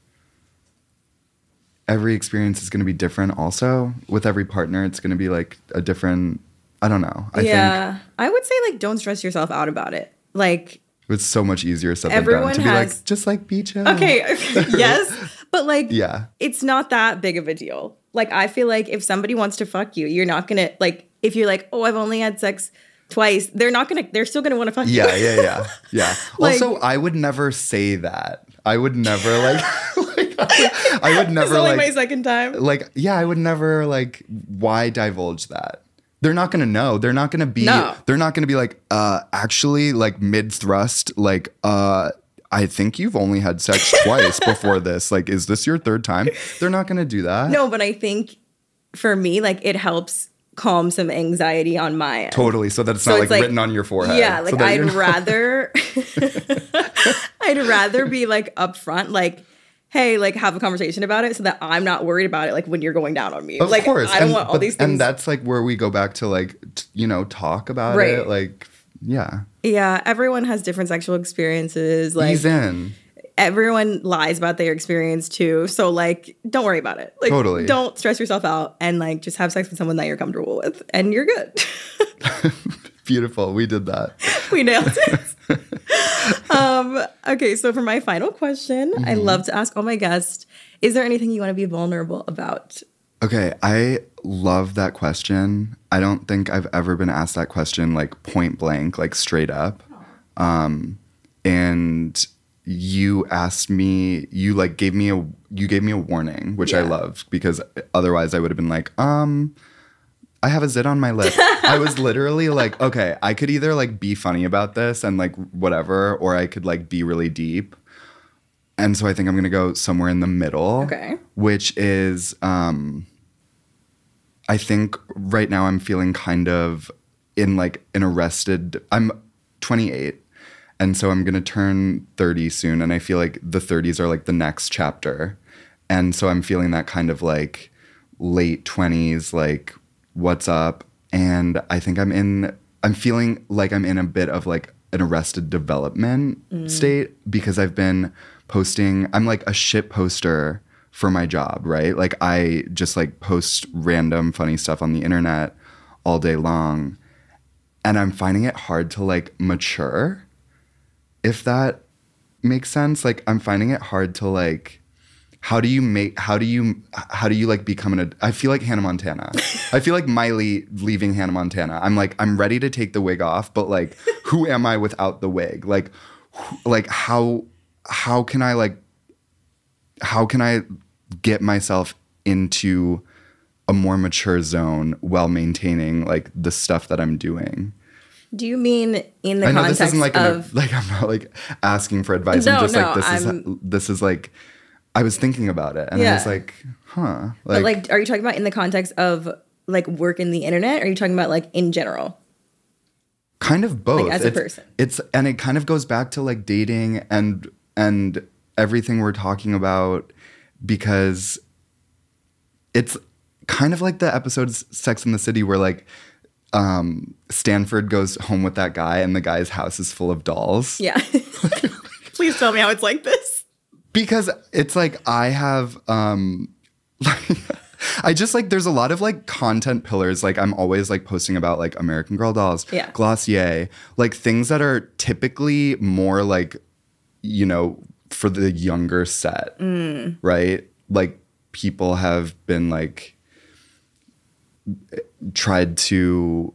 Speaker 1: every experience is going to be different also. With every partner, it's going to be like a different I don't know. I think
Speaker 2: yeah. I would say like don't stress yourself out about it. Like
Speaker 1: It's so much easier said
Speaker 2: Everyone
Speaker 1: than done to be
Speaker 2: has-
Speaker 1: like just like be chill.
Speaker 2: Okay, yes, but like,
Speaker 1: Yeah.
Speaker 2: it's not that big of a deal. Like, I feel like if somebody wants to fuck you, you're not gonna like. If you're like, oh, I've only had sex twice, they're not gonna. They're still gonna want to fuck
Speaker 1: Yeah,
Speaker 2: you.
Speaker 1: yeah, yeah, yeah.
Speaker 2: Like-
Speaker 1: also, I would never say that. I would never like. like I, would
Speaker 2: it's
Speaker 1: never
Speaker 2: only
Speaker 1: like.
Speaker 2: my second time.
Speaker 1: like yeah, I would never like. Why divulge that? They're not gonna know. They're not gonna be.
Speaker 2: No.
Speaker 1: They're not gonna be like. Uh, actually, like mid thrust, like uh. I think you've only had sex twice before this. Like, is this your third time? They're not gonna do that.
Speaker 2: No, but I think for me, like, it helps calm some anxiety on my end.
Speaker 1: Totally. So that it's
Speaker 2: So
Speaker 1: not
Speaker 2: it's
Speaker 1: like,
Speaker 2: like-
Speaker 1: written on your forehead.
Speaker 2: Yeah, like
Speaker 1: that
Speaker 2: I'd rather I'd rather be like upfront, like, hey, like have a conversation about it so that I'm not worried about it like when you're going down on me.
Speaker 1: Of
Speaker 2: like
Speaker 1: course.
Speaker 2: I don't
Speaker 1: and,
Speaker 2: want all
Speaker 1: but-
Speaker 2: these things.
Speaker 1: And that's like where we go back to like, t- you know, talk about
Speaker 2: Right.
Speaker 1: it. Like, yeah.
Speaker 2: yeah, everyone has different sexual experiences. Like
Speaker 1: Ease in.
Speaker 2: everyone lies about their experience too. So like don't worry about it. Like
Speaker 1: Totally.
Speaker 2: don't stress yourself out and like just have sex with someone that you're comfortable with and you're good.
Speaker 1: Beautiful. We did that.
Speaker 2: we nailed it. um, okay, so for my final question, I
Speaker 1: Mm-hmm.
Speaker 2: love to ask all my guests, is there anything you want to be vulnerable about?
Speaker 1: Okay. I love that question. I don't think I've ever been asked that question like point blank, like straight up. Um, and you asked me, you like gave me a, you gave me a warning, which I
Speaker 2: Yeah.
Speaker 1: loved because otherwise I would have been like, um, I have a zit on my lip. I was literally like, okay, I could either like be funny about this and like whatever, or I could like be really deep. And so I think I'm gonna go somewhere in the middle.
Speaker 2: Okay.
Speaker 1: Which is um I think right now I'm feeling kind of in like an arrested I'm 28 and so I'm going to turn 30 soon and I feel like the 30s are like the next chapter. And so I'm feeling that kind of like late 20s like what's up and I think I'm in I'm feeling like I'm in a bit of like an arrested development mm. state because I've been posting I'm like a shit poster for my job, right? Like I just like post random funny stuff on the internet all day long and I'm finding it hard to like mature if that makes sense like i'm finding it hard to like how do you make how do you how do you like become an ad- i feel like hannah montana. I feel like miley leaving hannah montana. I'm like i'm ready to take the wig off but like who am i without the wig? Like who- like how how can i like how can i get myself into a more mature zone while maintaining like the stuff that i'm doing?
Speaker 2: Do you mean in the
Speaker 1: I know this
Speaker 2: context
Speaker 1: isn't like
Speaker 2: of
Speaker 1: an, like I'm not like asking for advice.
Speaker 2: No,
Speaker 1: I'm just
Speaker 2: no,
Speaker 1: like this
Speaker 2: I'm-
Speaker 1: is this is like I was thinking about it and I was like, huh.
Speaker 2: but like are you talking about in the context of like work in the internet or are you talking about like in general?
Speaker 1: kind of both
Speaker 2: as a
Speaker 1: it's,
Speaker 2: person.
Speaker 1: it's and it kind of goes back to like dating and and everything we're talking about because it's kind of like the episodes sex in the city where like um stanford goes home with that guy and the guy's house is full of dolls
Speaker 2: Yeah. Please tell me how it's like this.
Speaker 1: Because it's like I have um I just like there's a lot of like content pillars like I'm always like posting about like American Girl dolls,
Speaker 2: Yeah.
Speaker 1: Glossier, like things that are typically more like you know for the younger set, right? Like people have been like tried to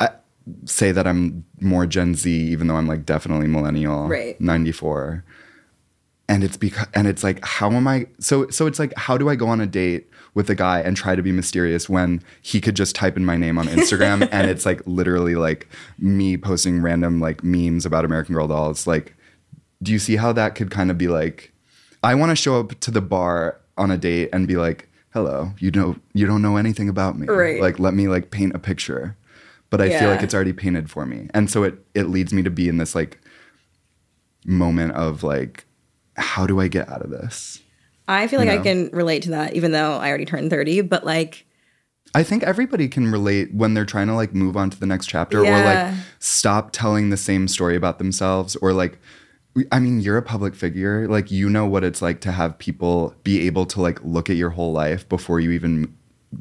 Speaker 1: I, say that I'm more Gen Z even though I'm like definitely millennial,
Speaker 2: Right.
Speaker 1: 94 and it's because and it's like how am i so so it's like how do i go on a date with a guy and try to be mysterious when he could just type in my name on instagram and it's like literally like me posting random like memes about american girl dolls? Like do you see how that could kind of be like i want to show up to the bar on a date and be like hello you know you don't know anything about me.
Speaker 2: Right.
Speaker 1: like let me like paint a picture. But i feel like it's already painted for me. And so it it leads me to be in this like moment of like how do i get out of this?
Speaker 2: I feel like I can relate to that, even though I already turned 30, but like,
Speaker 1: i think everybody can relate when they're trying to like move on to the next chapter or like stop telling the same story about themselves or like i mean you're a public figure. Like you know what it's like to have people be able to like look at your whole life before you even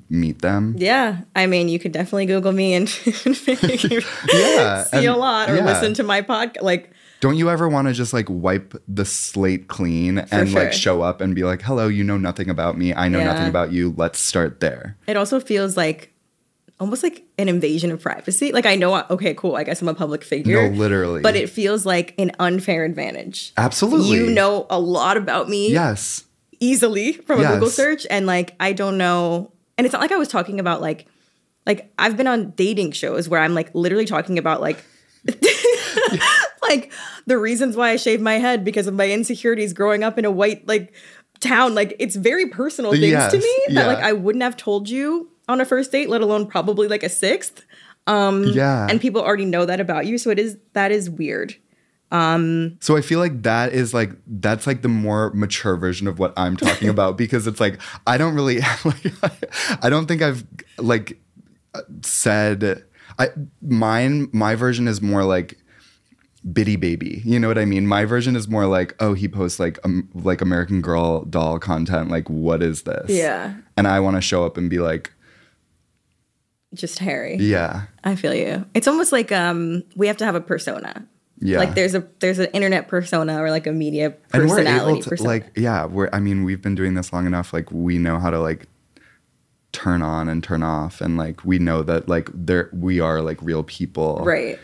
Speaker 1: meet them.
Speaker 2: Yeah, I mean, you could definitely Google me and
Speaker 1: Yeah,
Speaker 2: see
Speaker 1: and-
Speaker 2: a lot or
Speaker 1: yeah.
Speaker 2: listen to my podcast. Like,
Speaker 1: don't you ever want to just like wipe the slate clean and
Speaker 2: sure.
Speaker 1: like show up and be like hello you know nothing about me i know
Speaker 2: Yeah.
Speaker 1: nothing about you let's start there
Speaker 2: it also feels like almost like an invasion of privacy. Like, I know, okay, cool, I guess I'm a public figure.
Speaker 1: no literally
Speaker 2: But it feels like an unfair advantage.
Speaker 1: absolutely
Speaker 2: You know a lot about me
Speaker 1: yes
Speaker 2: easily from a Google search, and like I don't know. And it's not like I was talking about like, like I've been on dating shows where I'm like literally talking about like, like the reasons why I shaved my head because of my insecurities growing up in a white like town. Like it's very personal things
Speaker 1: Yes,
Speaker 2: to me that like. I wouldn't have told you on a first date, let alone probably like a sixth.
Speaker 1: Um, yeah
Speaker 2: And people already know that about you, so it is that is weird.
Speaker 1: Um, So I feel like that is like that's like the more mature version of what I'm talking about because it's like I don't really like I don't think I've like said I mine my version is more like bitty baby. You know what I mean? My version is more like oh he posts like um, like American Girl doll content like what is this?
Speaker 2: Yeah.
Speaker 1: And I want to show up and be like
Speaker 2: Just Harry.
Speaker 1: yeah.
Speaker 2: I feel you. It's almost like um we have to have a persona.
Speaker 1: Yeah.
Speaker 2: Like there's a there's an internet persona or like a media
Speaker 1: and we're able to
Speaker 2: persona.
Speaker 1: like yeah we're i mean we've been doing this long enough like we know how to like turn on and turn off and like we know that like there we are like real people
Speaker 2: right.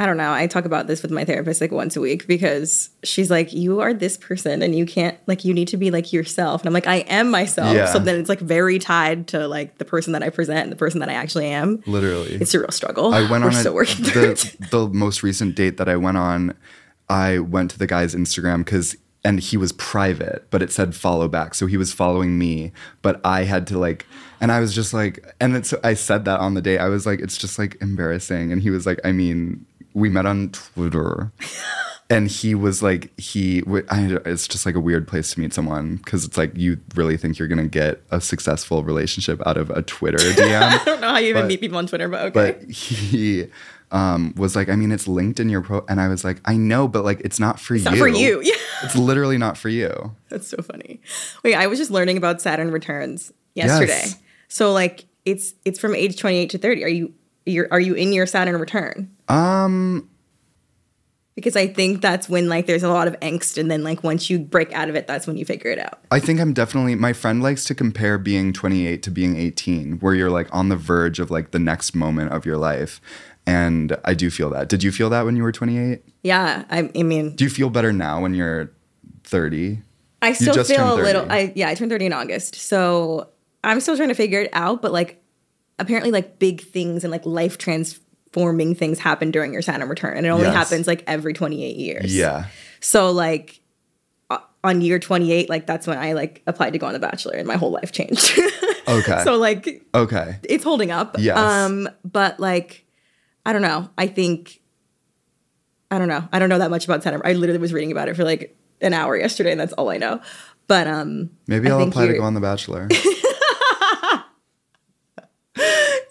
Speaker 2: I don't know. I talk about this with my therapist like once a week because she's like, You are this person and you can't like you need to be like yourself. And I'm like, I am myself.
Speaker 1: Yeah.
Speaker 2: So then it's like very tied to like the person that I present and the person that I actually am.
Speaker 1: literally
Speaker 2: It's a real struggle.
Speaker 1: i went
Speaker 2: We're
Speaker 1: on a,
Speaker 2: still working
Speaker 1: the, the most recent date that i went on i went to the guy's instagram because and he was private but it said follow back so he was following me but i had to like and i was just like and it's i said that on the date i was like it's just like embarrassing and he was like i mean we met on twitter and he was like he I, it's just like a weird place to meet someone because it's like you really think you're gonna get a successful relationship out of a twitter dm
Speaker 2: I don't know how you even meet people on Twitter, but okay.
Speaker 1: but he um, was like, I mean, it's linked in your pro, and I was like, I know, but like, it's not for
Speaker 2: it's
Speaker 1: you.
Speaker 2: not for you. Yeah.
Speaker 1: It's literally not for you.
Speaker 2: That's so funny. Wait, I was just learning about Saturn returns yesterday.
Speaker 1: Yes.
Speaker 2: So like it's it's from age 28 to 30. Are you you're are you in your Saturn return?
Speaker 1: Um,
Speaker 2: Because I think that's when like there's a lot of angst and then like once you break out of it, that's when you figure it out.
Speaker 1: I think I'm definitely. My friend likes to compare being 28 to being 18, where you're like on the verge of like the next moment of your life, and I do feel that. Did you feel that when you were 28?
Speaker 2: Yeah. I, I mean
Speaker 1: Do you feel better now when you're 30?
Speaker 2: I still feel a little I yeah, I turned 30 in August. So I'm still trying to figure it out, but like apparently like big things and like life transforming things happen during your Saturn return. And it only
Speaker 1: Yes.
Speaker 2: happens like every 28 years.
Speaker 1: Yeah.
Speaker 2: So like on year 28, like that's when I like applied to go on The Bachelor and my whole life changed.
Speaker 1: Okay.
Speaker 2: so like
Speaker 1: Okay.
Speaker 2: it's holding up.
Speaker 1: Yes.
Speaker 2: Um, but like I don't know. I think I don't know. I don't know that much about Tenor. I literally was reading about it for like an hour yesterday, and that's all I know. But um,
Speaker 1: Maybe
Speaker 2: I
Speaker 1: I'll apply to go on The Bachelor.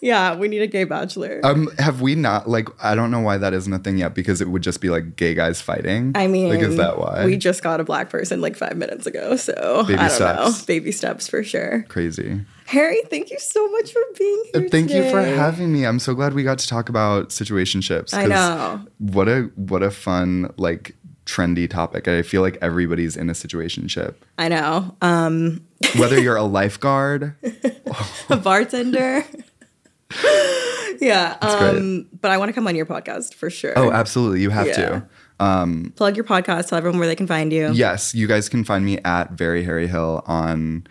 Speaker 2: Yeah, we need a gay bachelor.
Speaker 1: um, have we not like? I don't know why that isn't a thing yet because it would just be like gay guys fighting.
Speaker 2: I mean,
Speaker 1: like, is that why?
Speaker 2: we just got a black person like five minutes ago? So
Speaker 1: Baby
Speaker 2: I don't know.
Speaker 1: steps.
Speaker 2: Baby steps for sure.
Speaker 1: Crazy.
Speaker 2: Harry, thank you so much for being here.
Speaker 1: Thank you for having me. I'm so glad we got to talk about situationships.
Speaker 2: I know.
Speaker 1: What a what a fun like trendy topic. I feel like everybody's in a situationship.
Speaker 2: I know. Um,
Speaker 1: Whether you're a lifeguard,
Speaker 2: a bartender. yeah. Um, but I want to come on your podcast for sure.
Speaker 1: oh, absolutely, you have
Speaker 2: Yeah.
Speaker 1: to. Um,
Speaker 2: Plug your podcast. Tell everyone where they can find you.
Speaker 1: yes, you guys can find me at Very Harry Hill on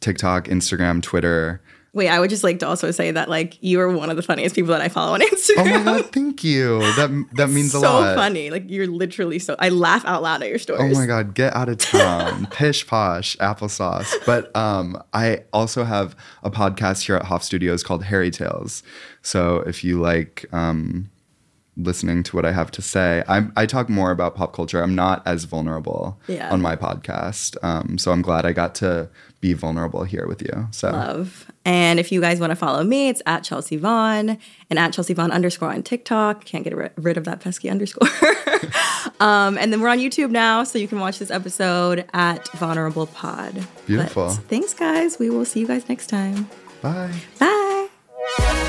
Speaker 1: TikTok, Instagram, Twitter.
Speaker 2: Wait, I would just like to also say that like you are one of the funniest people that I follow on Instagram.
Speaker 1: Oh my god, thank you. That that means a lot.
Speaker 2: so funny. Like you're literally so. I laugh out loud at your stories.
Speaker 1: Oh my god, get out of town. Pish posh, applesauce. But um I also have a podcast here at Hoff Studios called Harry Tales. So if you like um listening to what I have to say, I'm, I talk more about pop culture. I'm not as vulnerable
Speaker 2: Yeah.
Speaker 1: on my podcast. Um, so I'm glad I got to be vulnerable here with you. So
Speaker 2: Love. And if you guys want to follow me, it's at Chelsea Vaughn and at Chelsea Vaughn underscore on TikTok. Can't get ri- rid of that pesky underscore. um, and then we're on YouTube now, so you can watch this episode at Vulnerable Pod.
Speaker 1: Beautiful.
Speaker 2: But thanks, guys. We will see you guys next time.
Speaker 1: bye.
Speaker 2: Bye.